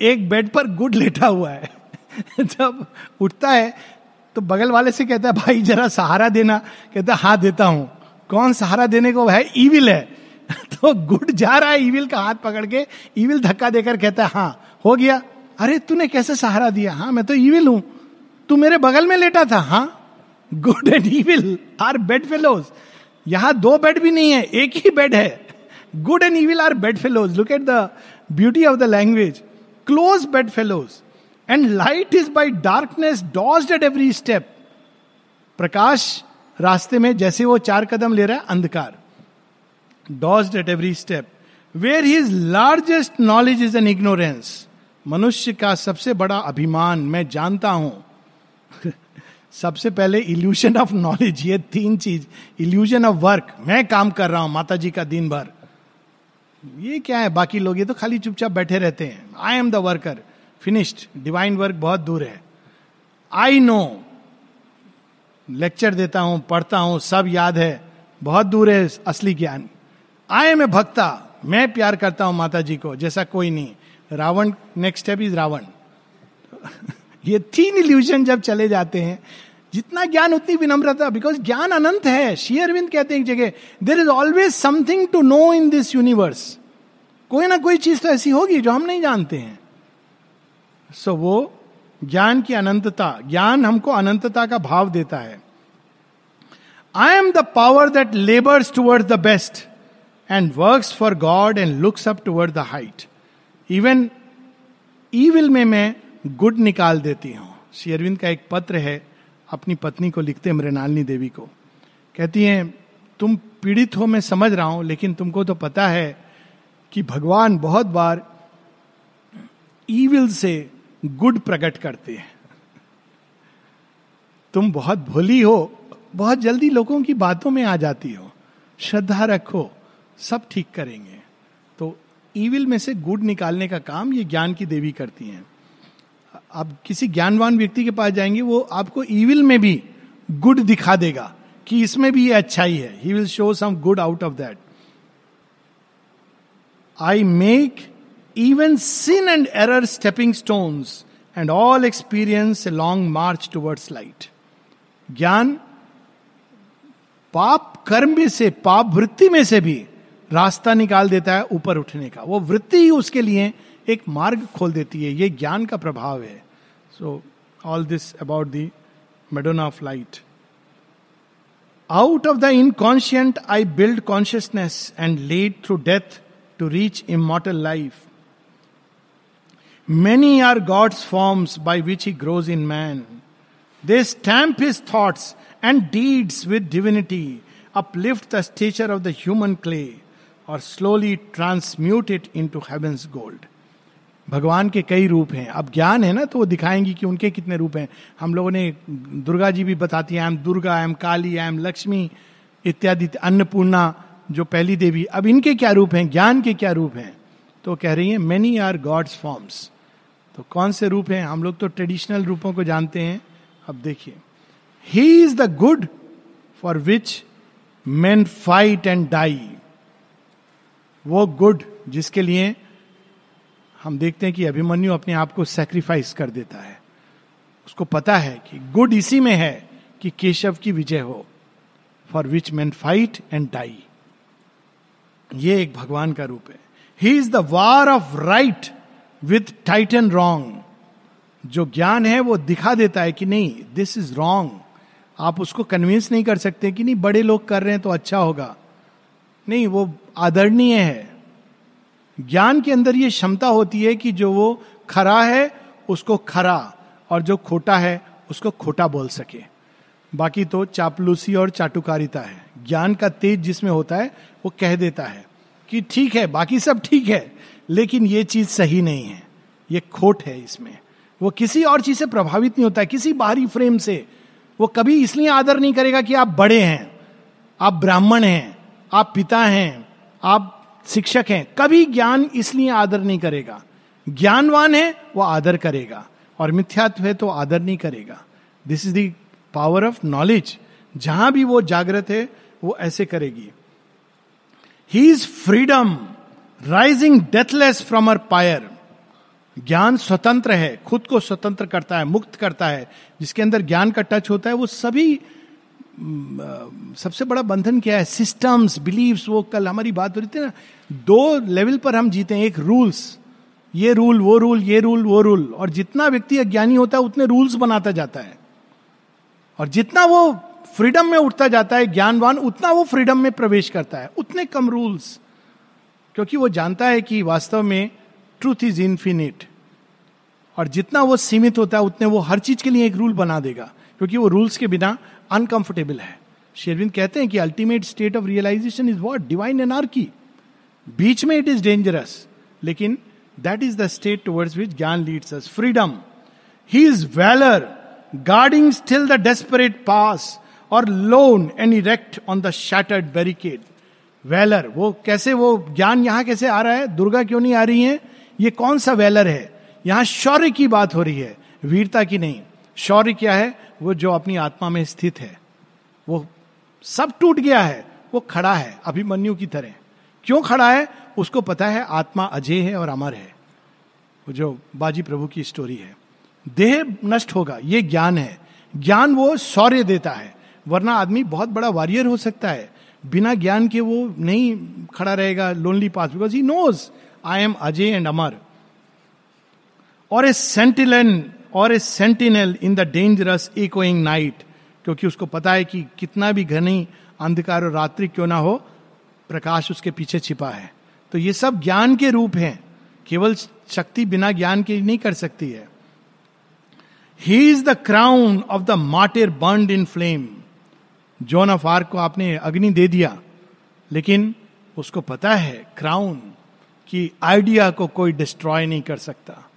एक बेड पर गुड लेटा हुआ है। जब उठता है तो बगल वाले से कहता है, भाई, जरा सहारा देना। कहता है हाँ देता हूँ। कौन सहारा देने को? है ईविल है। तो गुड जा रहा है ईविल का हाथ पकड़ के ईविल धक्का देकर कहता है हाँ हो गया। अरे, तूने कैसे सहारा दिया? हाँ मैं तो ईविल हूँ। तू मेरे बगल में लेटा था हाँ? Good and evil are bed fellows यहाँ दो बेड भी नहीं है, एक ही बेड है। Good and evil are bed fellows look at the beauty of the language close bed fellows and light is by darkness dodge at every step प्रकाश रास्ते में जैसे वो चार कदम ले रहा है, अंधकार। Dodge at every step where his largest knowledge is an ignorance मनुष्य का सबसे बड़ा अभिमान मैं जानता हूँ। सबसे पहले इल्यूशन ऑफ़ नॉलेज ये तीन चीज़ इल्यूशन ऑफ़ वर्क मैं काम कर रहा हूँ माता जी का दिन भर। ये क्या है? बाकी लोग ये तो खाली चुपचाप बैठे रहते हैं। I am the worker finished divine work बहुत दूर है। आई नो लेक्चर देता हूँ, पढ़ता हूँ, सब याद है। बहुत दूर है असली ज्ञान। आई एम ए भक्ता मैं प्यार करता हूँ माता जी को, जैसा कोई नहीं। Ravan next step is Ravan. ये तीन इल्यूजन जब चले जाते हैं जितना ज्ञान उतनी विनम्रता बिकॉज़ ज्ञान अनंत है। श्री अरविंद कहते हैं एक जगह there is always something to know in this universe कोई ना कोई चीज़ तो ऐसी होगी जो हम नहीं जानते हैं। सो so, वो ज्ञान की अनंतता ज्ञान हमको अनंतता का भाव देता है। I am the power that labours toward the best and work for God and looks up toward the height even evil में मैं गुड निकाल देती हूँ। श्री अरविंद का एक पत्र है, अपनी पत्नी को लिखते मृणालिनी देवी को। कहती हैं, तुम पीड़ित हो, मैं समझ रहा हूँ, लेकिन तुमको तो पता है कि भगवान बहुत बार ईविल से गुड प्रकट करते हैं। तुम बहुत भोली हो, बहुत जल्दी लोगों की बातों में आ जाती हो, श्रद्धा रखो, सब ठीक करेंगे। तो ईविल में से गुड निकालने का काम ये ज्ञान की देवी करती हैं। आप किसी ज्ञानवान व्यक्ति के पास जाएँगे वो आपको ईविल में भी गुड दिखा देगा कि इसमें भी ये अच्छाई है। He will show some good out of that I make even sin and error stepping stones, and all experience a long march towards light ज्ञान पाप कर्म में से पाप वृत्ति में से भी रास्ता निकाल देता है ऊपर उठने का। वो वृत्ति ही उसके लिए एक मार्ग खोल देती है। ये ज्ञान का प्रभाव है। So, all this about the Madonna of Light. Out of the inconscient, I build consciousness and lead through death to reach immortal life. Many are God's forms by which He grows in man. They stamp His thoughts and deeds with divinity, uplift the stature of the human clay, or slowly transmute it into heaven's gold. भगवान के कई रूप हैं। अब ज्ञान है ना तो वो दिखाएँगी कि उनके कितने रूप हैं। हम लोगों ने, दुर्गा जी भी बताती है am Durga am Kali am Lakshmi, इत्यादि, अन्नपूर्णा, जो पहली देवी। अब इनके क्या रूप हैं? ज्ञान के क्या रूप हैं? तो कह रही है मेनी आर गॉड्स फॉर्म्स तो कौन से रूप हैं? हम लोग तो ट्रेडिशनल रूपों को जानते हैं। अब देखिए। He is the good for which man fight and die वो गुड जिसके लिए हम देखते हैं कि अभिमन्यु अपने आप को सेक्रीफाइस कर देता है। उसको पता है कि गुड इसी में है कि केशव की विजय हो for which man fight and die ये एक भगवान का रूप है। He is the war of right with titan wrong जो ज्ञान है वो दिखा देता है कि नहीं दिस इज़ रॉन्ग आप उसको कन्विंस नहीं कर सकते कि नहीं, बड़े लोग कर रहे हैं तो अच्छा होगा। नहीं, वो आदरणीय है। ज्ञान के अंदर ये क्षमता होती है कि जो वो खरा है, उसको खरा, और जो खोटा है, उसको खोटा बोल सके। बाकी तो चापलूसी और चाटुकारिता है। ज्ञान का तेज जिसमें होता है, वो कह देता है कि ठीक है, बाकी सब ठीक है, लेकिन ये चीज़ सही नहीं है। ये खोट है इसमें। वो किसी और चीज़ से प्रभावित नहीं होता है, किसी बाहरी फ्रेम से। वो कभी इसलिए आदर नहीं करेगा कि आप बड़े हैं, आप ब्राह्मण हैं, आप पिता हैं, आप शिक्षक हैं। कभी ज्ञान इसलिए आदर नहीं करेगा। ज्ञानवान है, वो आदर करेगा। और मिथ्यात्व है तो आदर नहीं करेगा। This is power of knowledge जहाँ भी वो जागृत है, वो ऐसे करेगी। He is freedom rising deathless from her pyre ज्ञान स्वतंत्र है, खुद को स्वतंत्र करता है, मुक्त करता है। जिसके अंदर ज्ञान का टच होता है, वो सभी सबसे बड़ा बंधन क्या है? सिस्टम्स बिलीव्स वो कल हमारी बात हो रही थी ना। दो लेवल पर हम जीते हैं, एक रूल्स ये रूल वो रूल ये रूल वो रूल और जितना व्यक्ति अज्ञानी होता है, उतने रूल्स बनाता जाता है। और जितना वो फ्रीडम में उठता जाता है, ज्ञानवान, उतना वो फ्रीडम में प्रवेश करता है। उतने कम रूल्स क्योंकि वो जानता है कि वास्तव में ट्रूथ इज़ इन्फिनिट और जितना वो सीमित होता है, उतने वो हर चीज़ के लिए एक रूल बना देगा। क्योंकि वो रूल्स के बिना अनकंफर्टेबल है। शेरविंद कहते हैं कि ultimate state of realization is what divine anarchy बीच में इट इज़ डेंजरस लेकिन that is the state towards which gyan leads us freedom he is valour guarding still the desperate pass और lone and erect on the shattered barricade valour वो कैसे वो ज्ञान यहाँ कैसे आ रहा है? दुर्गा क्यों नहीं आ रही है? ये कौन सा वेलर है? यहाँ शौर्य की बात हो रही है, वीरता की नहीं। शौर्य क्या है? वो जो अपनी आत्मा में स्थित है। वो सब टूट गया है। वो खड़ा है, अभिमन्यु की तरह। क्यों खड़ा है? उसको पता है, आत्मा अजय है और अमर है। वो जो बाजी प्रभु की स्टोरी है। देह नष्ट होगा, ये ज्ञान है। ज्ञान वो शौर्य देता है। वरना आदमी बहुत बड़ा वॉरियर हो सकता है। बिना ज्ञान के वो नहीं खड़ा रहेगा lonely pass because he knows I am Ajay and अमर. और ए सेंटिलन और a sentinel in the dangerous echoing night क्योंकि उसको पता है कि कितना भी घनी अंधकार और रात्रि क्यों ना हो, प्रकाश उसके पीछे छिपा है। तो ये सब ज्ञान के रूप हैं। केवल शक्ति बिना ज्ञान के नहीं कर सकती है। He is the crown of the martyr burn in flame Joan of Arc को आपने अग्नि दे दिया, लेकिन उसको पता है क्राउन कि आइडिया को कोई डिस्ट्रॉय नहीं कर सकता।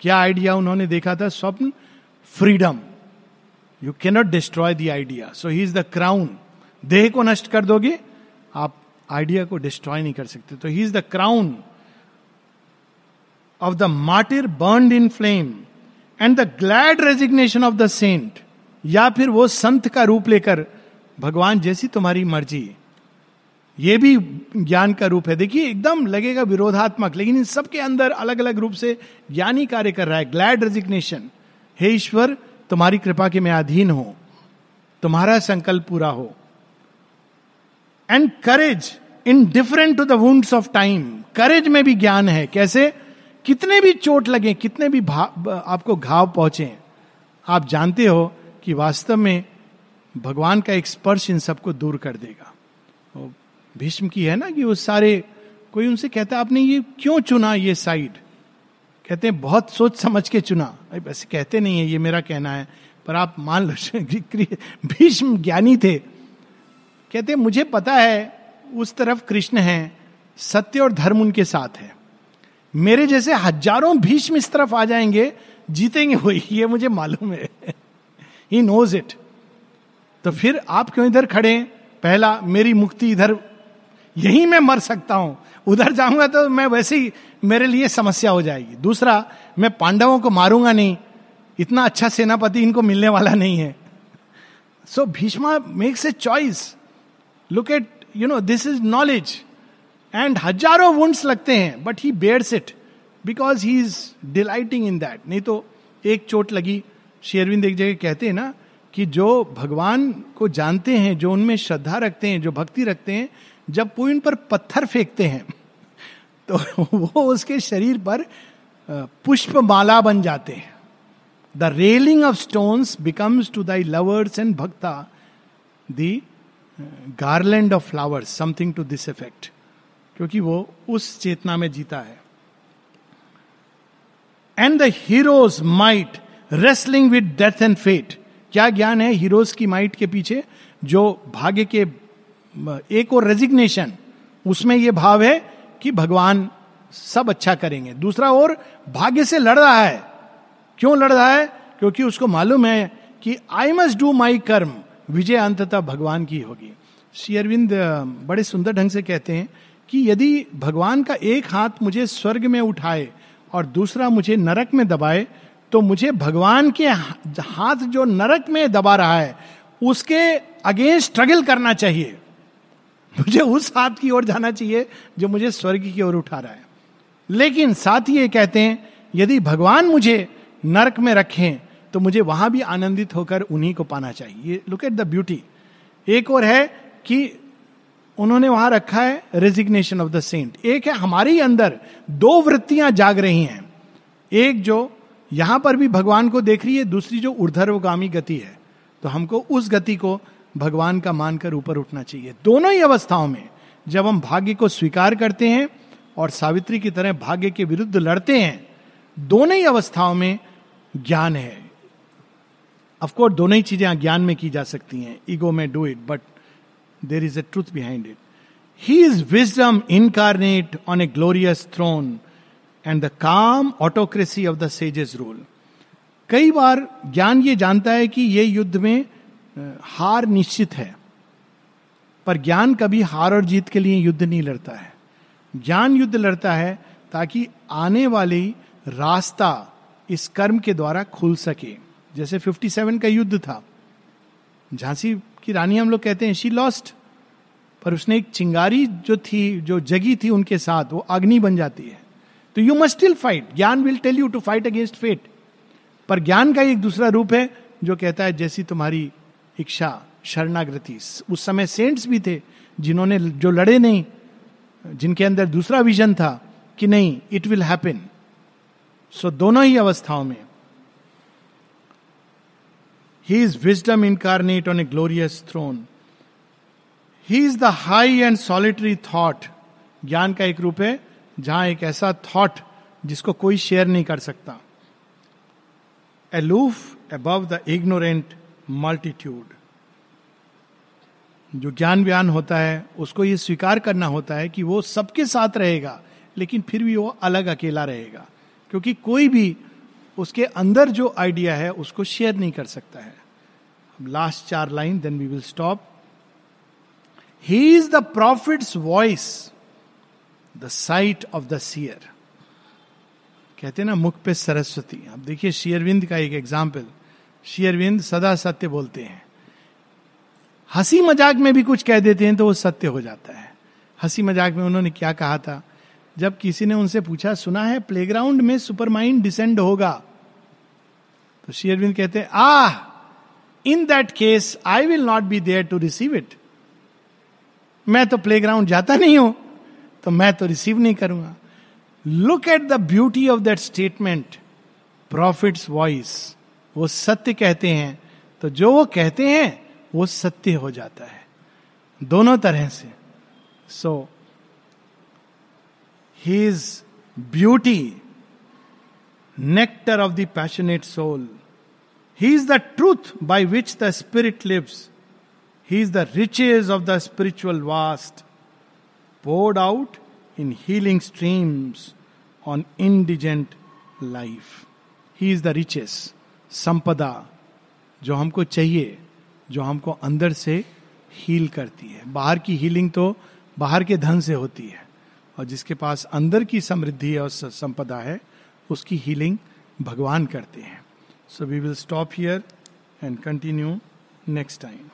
क्या आइडिया उन्होंने देखा था? स्वप्न? Freedom you cannot destroy the idea so he is the crown देह को नष्ट कर दोगे? आप आइडिया को डिस्ट्रॉय नहीं कर सकते। तो he is the crown of the martyr burn in flame and the glad resignation of the saint या फिर वो संत का रूप लेकर, भगवान जैसी तुम्हारी मर्ज़ी। ये भी ज्ञान का रूप है। देखिए, एकदम लगेगा विरोधात्मक, लेकिन इन सबके अंदर अलग अलग रूप से ज्ञानी कार्य कर रहा है। ग्लैड रेजिग्नेशन हे ईश्वर, तुम्हारी कृपा के मैं अधीन हूँ। तुम्हारा संकल्प पूरा हो। And courage indifferent to the wounds of time courage में भी ज्ञान है। कैसे? कितने भी चोट लगे, कितने भी आपको घाव पहुँचे, आप जानते हो कि वास्तव में भगवान का एक स्पर्श इन सबको दूर कर देगा। भीष्म की है ना कि वो सारे, कोई उनसे कहता है, आपने ये क्यों चुना ये साइड? कहते हैं, बहुत सोच समझ के चुना। वैसे कहते नहीं है, ये मेरा कहना है, पर आप मान लो भीष्म ज्ञानी थे। कहते हैं, मुझे पता है, उस तरफ़ कृष्ण है, सत्य और धर्म उनके साथ है। मेरे जैसे हज़ारों भीष्म इस तरफ़ आ जाएँगे, जीतेंगे वही, ये मुझे मालूम है। ही नोज़ इट तो फिर आप क्यों इधर खड़े पहला, मेरी मुक्ति इधर यही मैं मर सकता हूँ। उधर जाऊँगा तो मैं वैसे ही मेरे लिए समस्या हो जाएगी। दूसरा, मैं पांडवों को मारूँगा नहीं। इतना अच्छा सेनापति इनको मिलने वाला नहीं है। So Bhishma makes a choice look at you know this is knowledge and हज़ारों वुंड्स लगते हैं but he bears it because he is delighting in that नहीं तो एक चोट लगी। शेरविंद एक जगह कहते हैं ना कि जो भगवान को जानते हैं, जो उनमें श्रद्धा रखते हैं, जो भक्ति रखते हैं जब कोई उन पर पत्थर फेंकते हैं तो वो उसके शरीर पर पुष्प माला बन जाते हैं। The railing of stones becomes to thy lovers and भक्ता the garland of flowers something to this effect क्योंकि वो उस चेतना में जीता है। And the heroes might wrestling with death and fate क्या ज्ञान है हीरोज की माइट के पीछे? जो भाग्य के एक और रेजिग्नेशन उसमें यह भाव है कि भगवान सब अच्छा करेंगे। दूसरा और, भाग्य से लड़ रहा है। क्यों लड़ रहा है? क्योंकि उसको मालूम है कि आई मस्ट डू माई कर्म, विजय अंततः भगवान की होगी। श्री अरविंद बड़े सुंदर ढंग से कहते हैं कि यदि भगवान का एक हाथ मुझे स्वर्ग में उठाए और दूसरा मुझे नरक में दबाए तो मुझे भगवान के हाथ जो नरक में दबा रहा है, उसके अगेंस्ट स्ट्रगल करना चाहिए। मुझे उस हाथ की ओर जाना चाहिए जो मुझे स्वर्ग की ओर उठा रहा है। लेकिन साथ ही ये कहते हैं, यदि भगवान मुझे नरक में रखें तो मुझे वहाँ भी आनंदित होकर उन्हीं को पाना चाहिए। लुक एट द ब्यूटी एक और है कि उन्होंने वहाँ रखा है रेजिग्नेशन ऑफ़ द सेंट एक है, हमारे ही अंदर दो वृत्तियाँ जाग रही हैं। एक जो यहाँ पर भी भगवान को देख रही है, दूसरी जो ऊर्धर्वगामी गति है। तो हमको उस गति को भगवान का मानकर ऊपर उठना चाहिए। दोनों ही अवस्थाओं में जब हम भाग्य को स्वीकार करते हैं और सावित्री की तरह भाग्य के विरुद्ध लड़ते हैं, दोनों ही अवस्थाओं में ज्ञान है। अफकोर्स दोनों ही चीज़ें ज्ञान में की जा सकती हैं। ईगो में do it but there is a truth behind it he is wisdom incarnate on a glorious throne and the calm autocracy of the sages rule कई बार ज्ञान ये जानता है कि ये युद्ध में हार निश्चित है, पर ज्ञान कभी हार और जीत के लिए युद्ध नहीं लड़ता है। ज्ञान युद्ध लड़ता है ताकि आने वाली रास्ता इस कर्म के द्वारा खुल सके। जैसे 57 का युद्ध था। झांसी की रानी हम लोग कहते हैं शी लॉस्ट पर उसने एक चिंगारी जो थी, जो जगी थी उनके साथ, वो अग्नि बन जाती है। तो यू मस्ट स्टिल फाइट ज्ञान will tell you to fight against fate पर ज्ञान का एक दूसरा रूप है, जो कहता है, जैसी तुम्हारी इच्छा, शरणागति। उस समय सेंट्स भी थे, जिन्होंने जो लड़े नहीं, जिनके अंदर दूसरा विजन था कि नहीं इट विल हैपन सो दोनों ही अवस्थाओं में। He is wisdom incarnate on a glorious throne he is the high and solitary thought ज्ञान का एक रूप है, जहाँ एक ऐसा थॉट जिसको कोई शेयर नहीं कर सकता। Aloof above the ignorant multitude जो ज्ञान व्यान होता है, उसको ये स्वीकार करना होता है कि वो सबके साथ रहेगा, लेकिन फिर भी वो अलग अकेला रहेगा। क्योंकि कोई भी उसके अंदर जो आइडिया है, उसको शेयर नहीं कर सकता है। लास्ट चार line then we will stop he is the prophet's voice the sight of the seer कहते हैं ना, मुख पे सरस्वती। अब देखिए शेयरविंद का एक एग्ज़ाम्पल शेयरविंद सदा सत्य बोलते हैं। हँसी मज़ाक में भी कुछ कह देते हैं तो वो सत्य हो जाता है। हँसी मज़ाक में उन्होंने क्या कहा था? जब किसी ने उनसे पूछा, सुना है प्लेग्राउंड में सुपर माइंड डिसेंड होगा? तो शेयरविंद कहते हैं, आह, in that case I will not be there to receive it. मैं तो प्लेग्राउंड जाता नहीं हूँ तो मैं तो रिसीव नहीं करूँगा। Look at the beauty of that statement, prophet's voice. वो सत्य कहते हैं तो जो वो कहते हैं, वो सत्य हो जाता है। दोनों तरह से। So his beauty nectar of the passionate soul he is the truth by which the spirit lives he is the riches of the spiritual vast poured out in healing streams on indigent life. He is the richest संपदा जो हमको चाहिए, जो हमको अंदर से हील करती है। बाहर की हीलिंग तो बाहर के धन से होती है और जिसके पास अंदर की समृद्धि और संपदा है, उसकी हीलिंग भगवान करते हैं। So we will stop here and continue next time